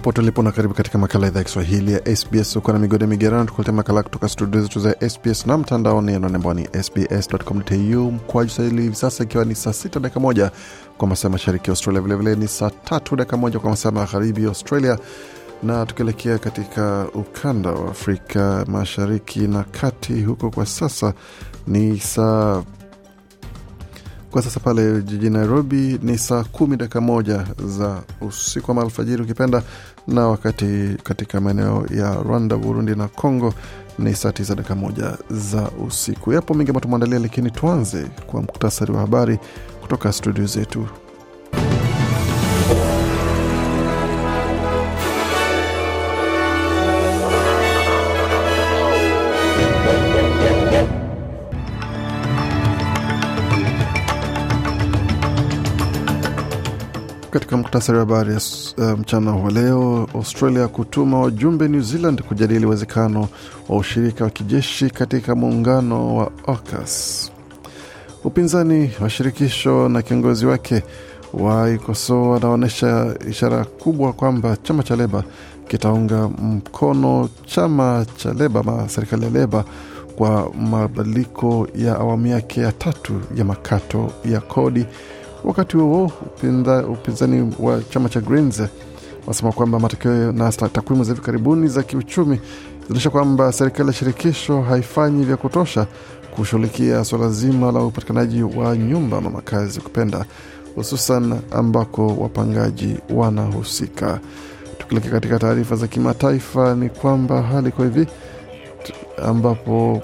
Jambo pote ulipo na karibu katika makala idhaa ya Kiswahili ya SBS. Uko na migode migerano, tukuletea makala kutoka studio zetu za SBS na mtandaoni anaone ambao ni sbs.com.au mkoaji sahili hivi sasa, ikiwa ni saa sita dakika moja kwa masaa mashariki ya Australia, vilevile ni saa tatu dakika moja kwa masaa magharibi ya Australia, na tukielekea katika ukanda wa Afrika mashariki na kati, huko kwa sasa ni saa kwa sasa pale jijini Nairobi ni saa kumi dakika moja za usiku ama alfajiri ukipenda, na wakati katika maeneo ya Rwanda, Burundi na Congo ni saa tisa dakika moja za usiku. Yapo mengi ambayo tumeandalia, lakini tuanze kwa muktasari wa habari kutoka studio zetu. Muktasari wa habari ya mchana wa leo, Australia kutuma wajumbe New Zealand kujadili uwezekano wa ushirika wa kijeshi katika muungano wa AUKUS. Upinzani wa shirikisho na kiongozi wake waikosoa wanaonyesha ishara kubwa kwamba chama cha Leba kitaunga mkono chama cha Leba ama serikali ya Leba kwa mabadiliko ya awamu yake ya tatu ya makato ya kodi. Wakati huo upinzani wa chama cha Greens wasema kwamba matokeo na takwimu za hivi karibuni za kiuchumi zinaonyesha kwamba serikali ya shirikisho haifanyi vya kutosha kushughulikia suala zima la upatikanaji wa nyumba ama makazi kupenda, hususan ambako wapangaji wanahusika. Tukilekea katika taarifa za kimataifa, ni kwamba hali iko hivi ambapo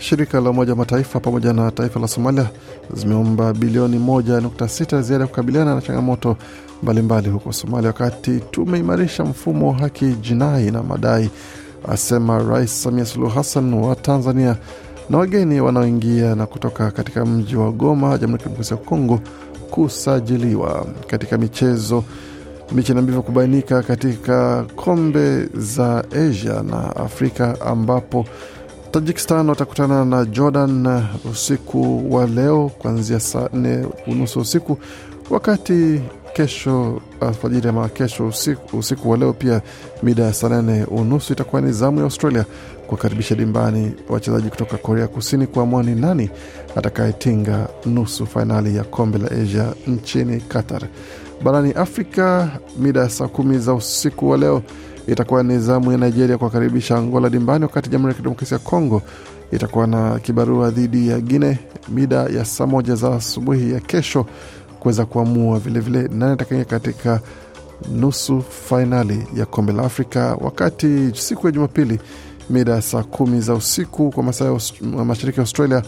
shirika la Umoja Mataifa pamoja na taifa la Somalia zimeomba bilioni 1.6 ziada ya kukabiliana na changamoto mbalimbali huko Somalia, wakati tumeimarisha mfumo wa haki jinai na madai, asema Rais Samia Suluhu Hassan wa Tanzania. Na wageni wanaoingia na kutoka katika mji wa Goma, Jamhuri ya Kidemokrasia ya Kongo kusajiliwa. Katika michezo, mechi na mbivyo kubainika katika kombe za Asia na Afrika ambapo Tajikistan watakutana na Jordan usiku wa leo kuanzia saa nne unusu usiku, wakati kesho alfajiri ama kesho usiku, usiku wa leo pia mida ya saa nane unusu itakuwa ni zamu ya Australia kuwakaribisha dimbani wachezaji kutoka Korea Kusini kuamua ni nani atakayetinga nusu fainali ya kombe la Asia nchini Qatar. Barani Afrika mida ya saa kumi za usiku wa leo itakuwa ni zamu ya Nigeria kuwakaribisha Angola dimbani, wakati Jamhuri ya Kidemokrasia ya Kongo itakuwa na kibarua dhidi ya Guine mida ya saa moja za asubuhi ya kesho kuweza kuamua vilevile nani atakaingia katika nusu fainali ya kombe la Afrika, wakati siku ya Jumapili mida ya saa kumi za usiku kwa masaa ya mashariki ya Australia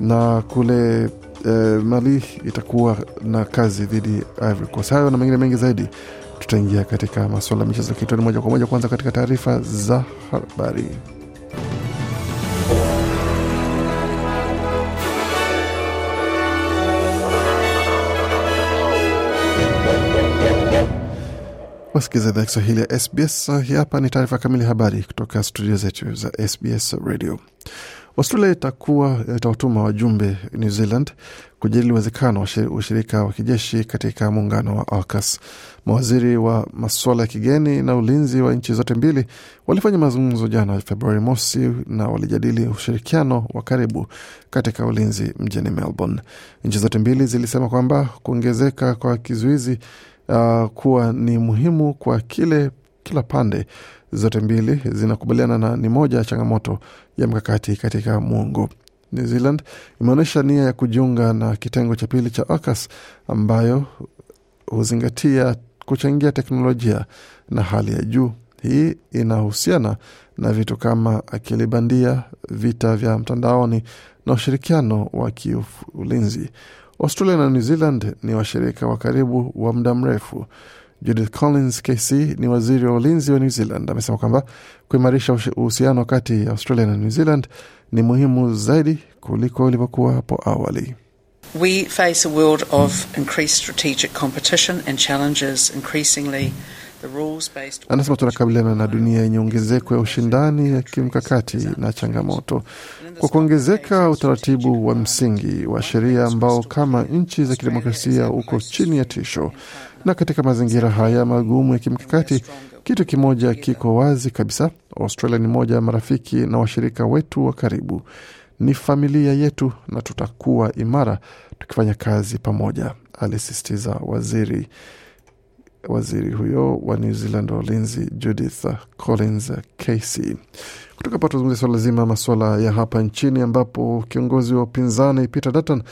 na kule eh, Mali itakuwa na kazi dhidi Ivory Coast. Hayo na mengine mengi zaidi tutaingia katika masuala ya michezo kitoni moja kwa moja. Kwanza katika taarifa za habari. Wasikiza idhaa Kiswahili ya SBS. Hapa ni taarifa kamili habari kutoka studio zetu za SBS Radio. Australia itakuwa itawatuma wajumbe New Zealand kujadili uwezekano wa ushirika wa kijeshi katika muungano wa AUKUS. Mawaziri wa masuala ya kigeni na ulinzi wa nchi zote mbili walifanya mazungumzo jana Februari mosi na walijadili ushirikiano wa karibu katika ulinzi mjini Melbourne. Nchi zote mbili zilisema kwamba kuongezeka kwa kizuizi uh, kuwa ni muhimu kwa kile kila pande zote mbili zinakubaliana na ni moja ya changamoto ya mkakati katika muongo. New Zealand imeonyesha nia ya kujiunga na kitengo cha pili cha AUKUS ambayo huzingatia kuchangia teknolojia na hali ya juu. Hii inahusiana na vitu kama akili bandia, vita vya mtandaoni na ushirikiano wa kiulinzi. Australia na New Zealand ni washirika wa karibu wa muda mrefu. Judith Collins KC ni waziri wa ulinzi wa New Zealand amesema kwamba kuimarisha uhusiano kati ya Australia na New Zealand ni muhimu zaidi kuliko ilivyokuwa hapo awali. We face a world of increased strategic competition and challenges increasingly rules-based Anasema tunakabiliana na dunia yenye ongezeko ya ushindani ya kimkakati na changamoto. Kwa kuongezeka utaratibu wa msingi wa sheria ambao kama nchi za kidemokrasia uko chini ya tisho. Na katika mazingira haya magumu ya kimkakati, kitu kimoja kiko wazi kabisa: Australia ni moja ya marafiki na washirika wetu wa karibu, ni familia yetu, na tutakuwa imara tukifanya kazi pamoja, alisisitiza waziri waziri huyo wa New Zealand wa ulinzi Judith Collins Casey. Kutoka hapa tuzungumzia swala zima masuala ya hapa nchini, ambapo kiongozi wa upinzani Peter Dutton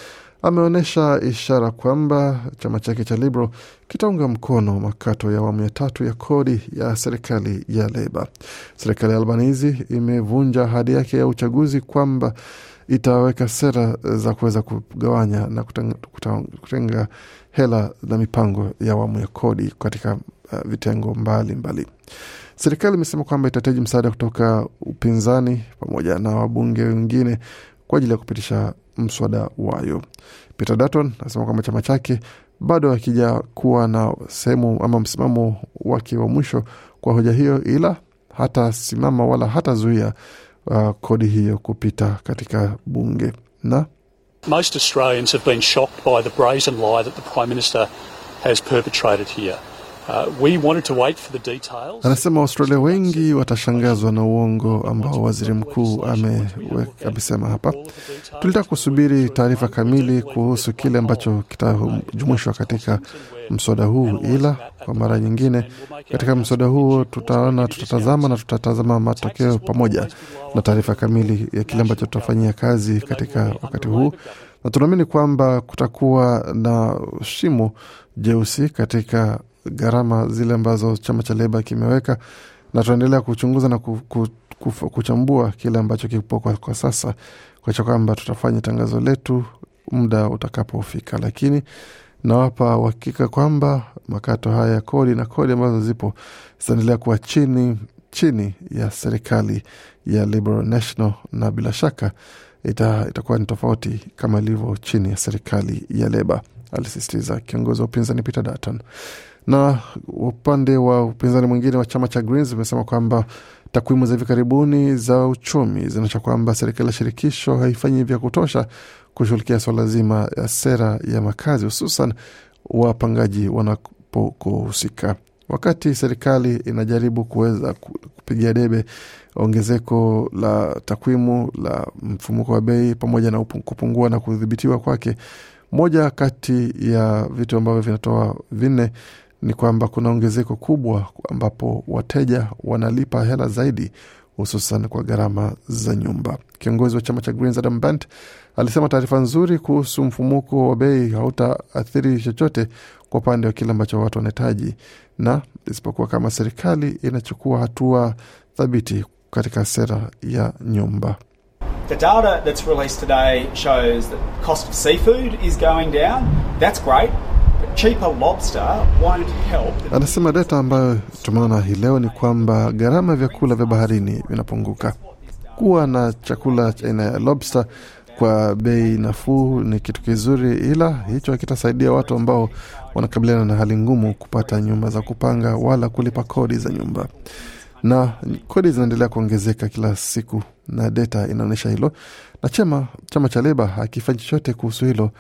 ameonyesha ishara kwamba chama chake cha Liberal kitaunga mkono makato ya awamu ya tatu ya kodi ya serikali ya Leba. Serikali ya Albanizi imevunja ahadi yake ya uchaguzi kwamba itaweka sera za kuweza kugawanya na kutenga, kutenga hela na mipango ya awamu ya kodi katika uh, vitengo mbalimbali mbali. Serikali imesema kwamba itahitaji msaada kutoka upinzani pamoja na wabunge wengine kwa ajili ya kupitisha mswada wayo. Peter Dutton anasema kwamba chama chake bado hakija kuwa na sehemu ama msimamo wake wa mwisho kwa hoja hiyo, ila hata simama wala hatazuia uh, kodi hiyo kupita katika bunge na Most Australians have been shocked by the brazen lie that the Prime Minister has perpetrated here. Uh, we wanted to wait for the details. Anasema Waustralia wengi watashangazwa na uongo ambao waziri mkuu amesema hapa. Tulitaka kusubiri taarifa kamili kuhusu kile ambacho kitajumuishwa katika mswada huu, ila kwa mara nyingine katika mswada huo tutaona, tutatazama na tutatazama matokeo pamoja na taarifa kamili ya kile ambacho tutafanyia kazi katika wakati huu, na tunaamini kwamba kutakuwa na shimo jeusi katika gharama zile ambazo chama cha Leba kimeweka, na tunaendelea kuchunguza na ku, ku, ku, kuchambua kile ambacho kipo kwa, kwa sasa, kuacha kwamba tutafanya tangazo letu muda utakapofika, lakini nawapa uhakika kwamba makato haya ya kodi na kodi ambazo zipo zitaendelea kuwa chini chini ya serikali ya Liberal National, na bila shaka ita, itakuwa ni tofauti kama ilivyo chini ya serikali ya Leba, alisisitiza kiongozi wa upinzani Peter Dutton na upande wa upinzani mwingine wa chama cha Greens umesema kwamba takwimu za hivi karibuni za uchumi zinaonyesha kwamba serikali ya shirikisho haifanyi vya kutosha kushughulikia swala zima ya sera ya makazi, hususan wapangaji wanapokuhusika. Wakati serikali inajaribu kuweza kupigia debe ongezeko la takwimu la mfumuko wa bei pamoja na kupungua na kudhibitiwa kwake, moja kati ya vitu ambavyo vinatoa vinne ni kwamba kuna ongezeko kubwa ambapo wateja wanalipa hela zaidi hususan kwa gharama za nyumba. Kiongozi wa chama cha Greens Adam Bant alisema taarifa nzuri kuhusu mfumuko wa bei hautaathiri chochote kwa upande wa kile ambacho watu wanahitaji, na isipokuwa kama serikali inachukua hatua thabiti katika sera ya nyumba. The data that's released today shows that cost of seafood is going down. That's great. Anasema data ambayo tumeona hii leo ni kwamba gharama ya vyakula vya baharini vinapunguka. Kuwa na chakula aina ya lobster kwa bei nafuu ni kitu kizuri, ila hicho hakitasaidia watu ambao wanakabiliana na hali ngumu kupata nyumba za kupanga wala kulipa kodi za nyumba na kodi zinaendelea kuongezeka kila siku na data inaonyesha hilo, na chama chama cha Leba hakifanyi chochote kuhusu hilo.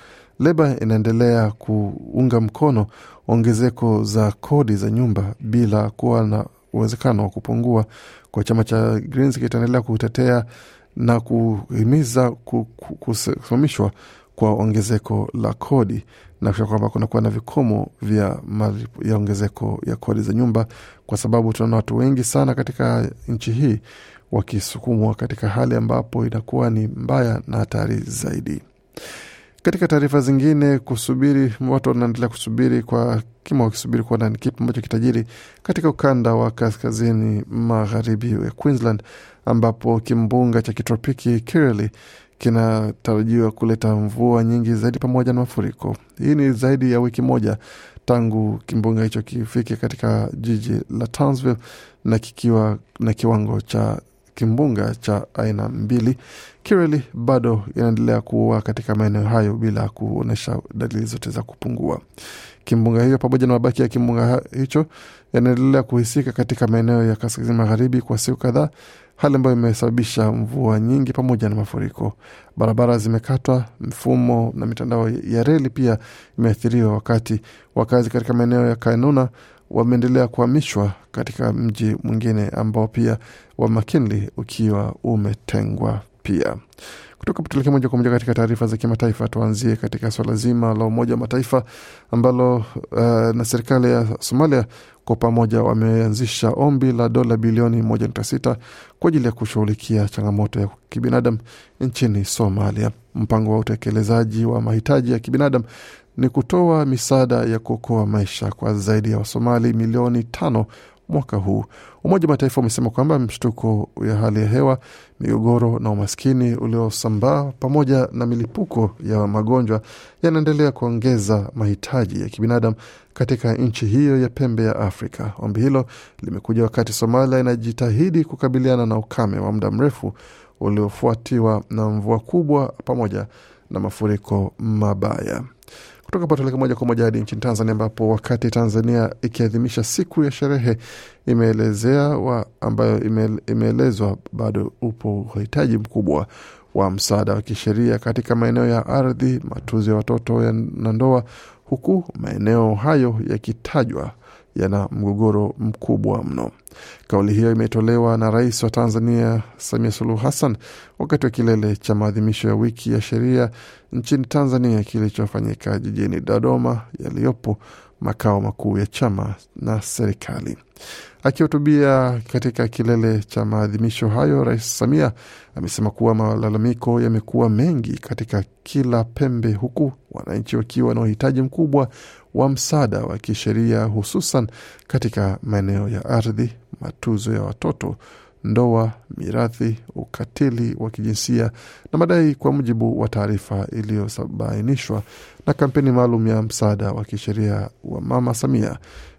Leba inaendelea kuunga mkono ongezeko za kodi za nyumba bila kuwa na uwezekano wa kupungua. Kwa chama cha Greens kitaendelea kutetea na kuhimiza kusimamishwa kwa ongezeko la kodi na kusha kwamba kunakuwa na vikomo vya ya ongezeko ya kodi za nyumba, kwa sababu tunaona watu wengi sana katika nchi hii wakisukumwa katika hali ambapo inakuwa ni mbaya na hatari zaidi. Katika taarifa zingine, kusubiri, watu wanaendelea kusubiri kwa kima, wakisubiri kuona ni kipi ambacho kitajiri katika ukanda wa kaskazini magharibi ya Queensland, ambapo kimbunga cha kitropiki Kirrily kinatarajiwa kuleta mvua nyingi zaidi pamoja na mafuriko. Hii ni zaidi ya wiki moja tangu kimbunga hicho kifike katika jiji la Townsville na kikiwa na kiwango cha kimbunga cha aina mbili. Kireli bado inaendelea kuua katika maeneo hayo bila kuonyesha dalili zote za kupungua. Kimbunga hiyo pamoja na mabaki ya kimbunga hicho yanaendelea kuhisika katika maeneo ya kaskazini magharibi kwa siku kadhaa, hali ambayo imesababisha mvua nyingi pamoja na mafuriko. Barabara zimekatwa, mfumo na mitandao ya reli pia imeathiriwa, wakati wakazi katika maeneo ya Kainuna wameendelea kuhamishwa katika mji mwingine ambao pia wa McKinley ukiwa umetengwa pia. Kutoka tuelekee moja kwa moja katika taarifa za kimataifa, tuanzie katika swala zima la Umoja wa Mataifa ambalo uh, na serikali ya Somalia kwa pamoja wameanzisha ombi la dola bilioni 1.6 kwa ajili ya kushughulikia changamoto ya kibinadamu nchini Somalia. Mpango wa utekelezaji wa mahitaji ya kibinadamu ni kutoa misaada ya kuokoa maisha kwa zaidi ya Wasomali milioni tano mwaka huu. Umoja wa Mataifa umesema kwamba mshtuko ya hali ya hewa, migogoro na umaskini uliosambaa pamoja na milipuko ya magonjwa yanaendelea kuongeza mahitaji ya kibinadamu katika nchi hiyo ya pembe ya Afrika. Ombi hilo limekuja wakati Somalia inajitahidi kukabiliana na ukame wa muda mrefu uliofuatiwa na mvua kubwa pamoja na mafuriko mabaya. Kutoka patuleke moja kwa moja hadi nchini Tanzania, ambapo wakati Tanzania ikiadhimisha siku ya sherehe imeelezea ambayo imeelezwa bado upo uhitaji mkubwa wa msaada wa kisheria katika maeneo ya ardhi, matunzo ya watoto na ndoa, huku maeneo hayo yakitajwa yana mgogoro mkubwa mno. Kauli hiyo imetolewa na Rais wa Tanzania Samia Suluhu Hassan wakati wa kilele cha maadhimisho ya wiki ya sheria nchini Tanzania kilichofanyika jijini Dodoma, yaliyopo makao makuu ya chama na serikali. Akihutubia katika kilele cha maadhimisho hayo, Rais Samia amesema kuwa malalamiko yamekuwa mengi katika kila pembe, huku wananchi wakiwa na uhitaji mkubwa wa msaada wa kisheria, hususan katika maeneo ya ardhi, matuzo ya watoto, ndoa, mirathi, ukatili wa kijinsia na madai, kwa mujibu wa taarifa iliyobainishwa na kampeni maalum ya msaada wa kisheria wa Mama Samia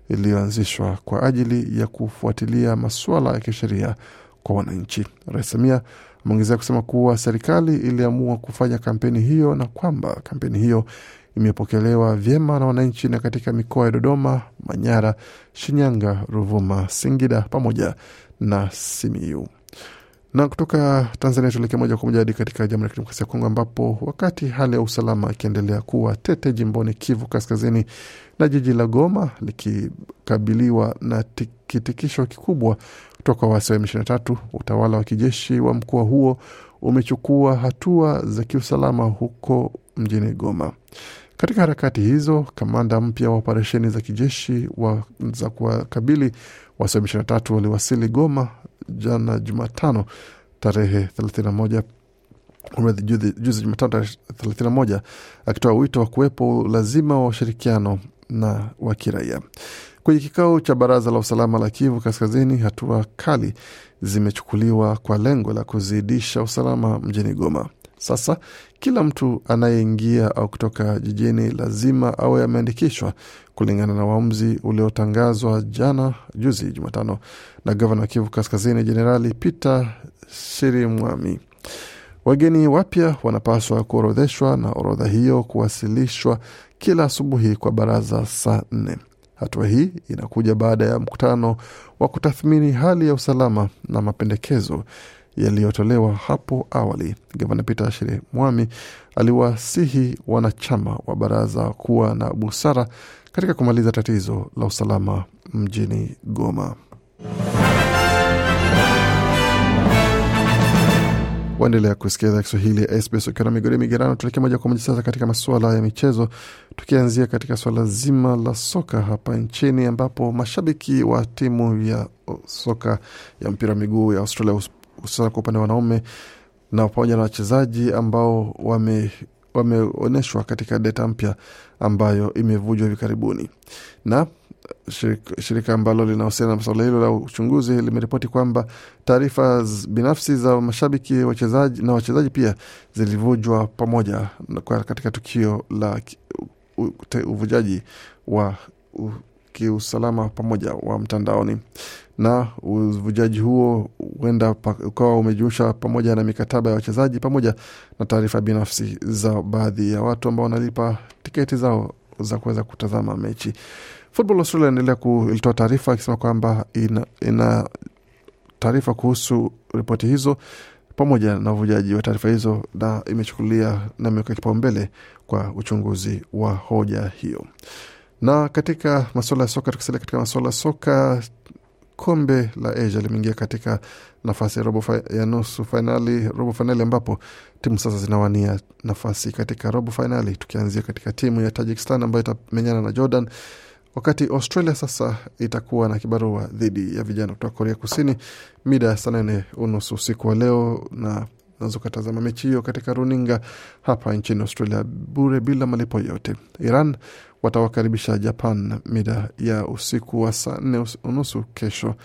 iliyoanzishwa kwa ajili ya kufuatilia masuala ya kisheria kwa wananchi. Rais Samia ameongezea kusema kuwa serikali iliamua kufanya kampeni hiyo na kwamba kampeni hiyo imepokelewa vyema na wananchi na katika mikoa ya Dodoma, Manyara, Shinyanga, Ruvuma, Singida pamoja na Simiyu. Na kutoka Tanzania tuelekea moja kwa moja hadi katika Jamhuri ya Kidemokrasia ya Kongo, ambapo wakati hali ya usalama ikiendelea kuwa tete jimboni Kivu Kaskazini na jiji la Goma likikabiliwa na kitikisho kikubwa kutoka waasi wa M23, utawala wa kijeshi wa mkoa huo umechukua hatua za kiusalama huko mjini Goma. Katika harakati hizo, kamanda mpya wa operesheni za kijeshi wa, za kuwakabili waasi wa M23 waliwasili Goma jana Jumatano tarehe 31 juzi Jumatano tarehe 31 akitoa wito wa kuwepo lazima wa ushirikiano na wa kiraia. Kwenye kikao cha baraza la usalama la Kivu Kaskazini, hatua kali zimechukuliwa kwa lengo la kuzidisha usalama mjini Goma. Sasa kila mtu anayeingia au kutoka jijini lazima awe ameandikishwa kulingana na uamuzi uliotangazwa jana juzi Jumatano na gavana Kivu Kaskazini Jenerali Peter Shirimwami. Wageni wapya wanapaswa kuorodheshwa na orodha hiyo kuwasilishwa kila asubuhi kwa baraza saa nne. Hatua hii inakuja baada ya mkutano wa kutathmini hali ya usalama na mapendekezo yaliyotolewa hapo awali. Gavana Peter Shire Mwami aliwasihi wanachama wa baraza kuwa na busara katika kumaliza tatizo la usalama mjini Goma. waendelea kusikia idhaa Kiswahili ya SBS ukiwa na migodi migerano. Tuelekea moja kwa moja sasa katika masuala ya michezo, tukianzia katika suala zima la soka hapa nchini, ambapo mashabiki wa timu ya soka ya mpira wa miguu ya Australia hususana kwa upande wa wanaume na pamoja na wachezaji ambao wame wameonyeshwa katika data mpya ambayo imevujwa hivi karibuni. Na shirika, shirika ambalo linahusiana na suala hilo la uchunguzi limeripoti kwamba taarifa binafsi za mashabiki wachezaji na wachezaji pia zilivujwa pamoja katika tukio la uvujaji wa kiusalama pamoja wa mtandaoni na uvujaji huo huenda ukawa umejumuisha pamoja na mikataba ya wachezaji pamoja na taarifa binafsi za baadhi ya watu ambao wanalipa tiketi zao za kuweza kutazama mechi. Football Australia inaendelea ilitoa taarifa akisema kwamba ina, ina taarifa kuhusu ripoti hizo pamoja na uvujaji wa taarifa hizo na imechukulia na imeweka kipaumbele kwa uchunguzi wa hoja hiyo. Na katika masuala ya soka, tukisalia katika masuala ya soka, kombe la Asia limeingia katika nafasi ya robo ya nusu fainali, robo fainali ambapo timu sasa zinawania nafasi katika robo fainali, tukianzia katika timu ya Tajikistan ambayo itamenyana na Jordan wakati Australia sasa itakuwa na kibarua dhidi ya vijana kutoka Korea Kusini mida ya saa nane unusu usiku wa leo, na unaweza ukatazama mechi hiyo katika runinga hapa nchini Australia bure bila malipo yote. Iran watawakaribisha Japan mida ya usiku wa saa nne unusu kesho,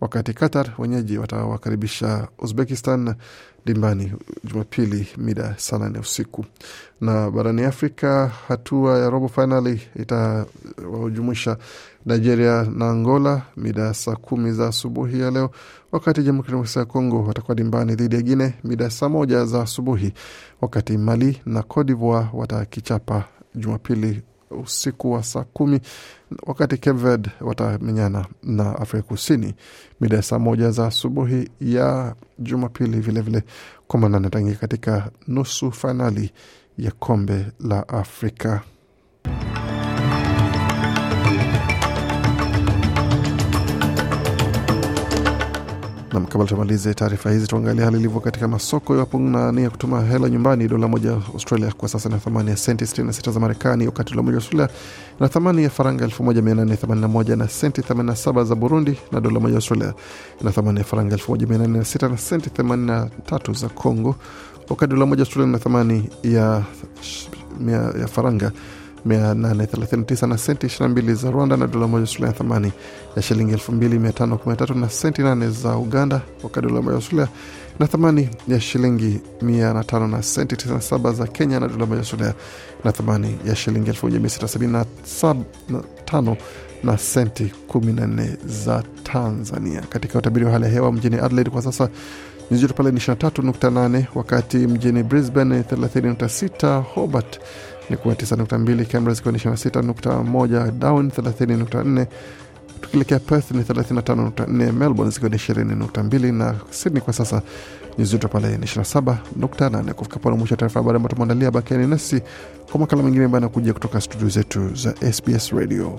wakati Qatar wenyeji watawakaribisha Uzbekistan dimbani Jumapili mida saa nane usiku. Na barani Afrika, hatua ya robo fainali itawajumuisha Nigeria na Angola mida saa kumi za asubuhi ya leo, wakati Jamhuri ya Kidemokrasia ya Kongo watakuwa dimbani dhidi ya Guine mida saa moja za asubuhi, wakati Mali na Cote d'Ivoire watakichapa Jumapili usiku wa saa kumi wakati Cape Verde watamenyana na Afrika Kusini mida ya saa moja za asubuhi ya Jumapili. Vilevile Komandani ataingia katika nusu fainali ya kombe la Afrika. Kabla tumalize taarifa hizi, tuangalie hali ilivyo katika masoko. Iwapo na nia kutuma hela nyumbani, dola moja Australia kwa sasa na thamani ya senti 66 za Marekani, wakati dola moja Australia na thamani ya faranga 1881 na senti 87 za Burundi, na dola moja Australia ina thamani ya faranga 1806 na senti 83 za Congo, wakati dola moja Australia na thamani ya, ya faranga 839 na senti 22 za Rwanda, na dola moja Australia thamani ya shilingi 2513 na senti 8 za Uganda, wakati dola moja Australia na thamani ya shilingi 105 na senti 97 za Kenya, na dola moja Australia na thamani ya shilingi 1675 na senti 14 za Tanzania. Katika utabiri wa hali ya hewa mjini Adelaide kwa sasa nyuzi joto pale ni 23.8, wakati mjini Brisbane 30.6, Hobart ni kuwa 9.2, Canberra zikiwa ni 26.1, Darwin 30.4, tukielekea Perth ni 35.4, Melbourne zikiwa ni 20.2 na Sydney kwa sasa nyuzi pale ni 27.8. Kufika pale mwisho wa taarifa habari ambayo tumeandalia. Bakiani nasi kwa makala mengine ambayo anakuja kutoka studio zetu za SBS Radio.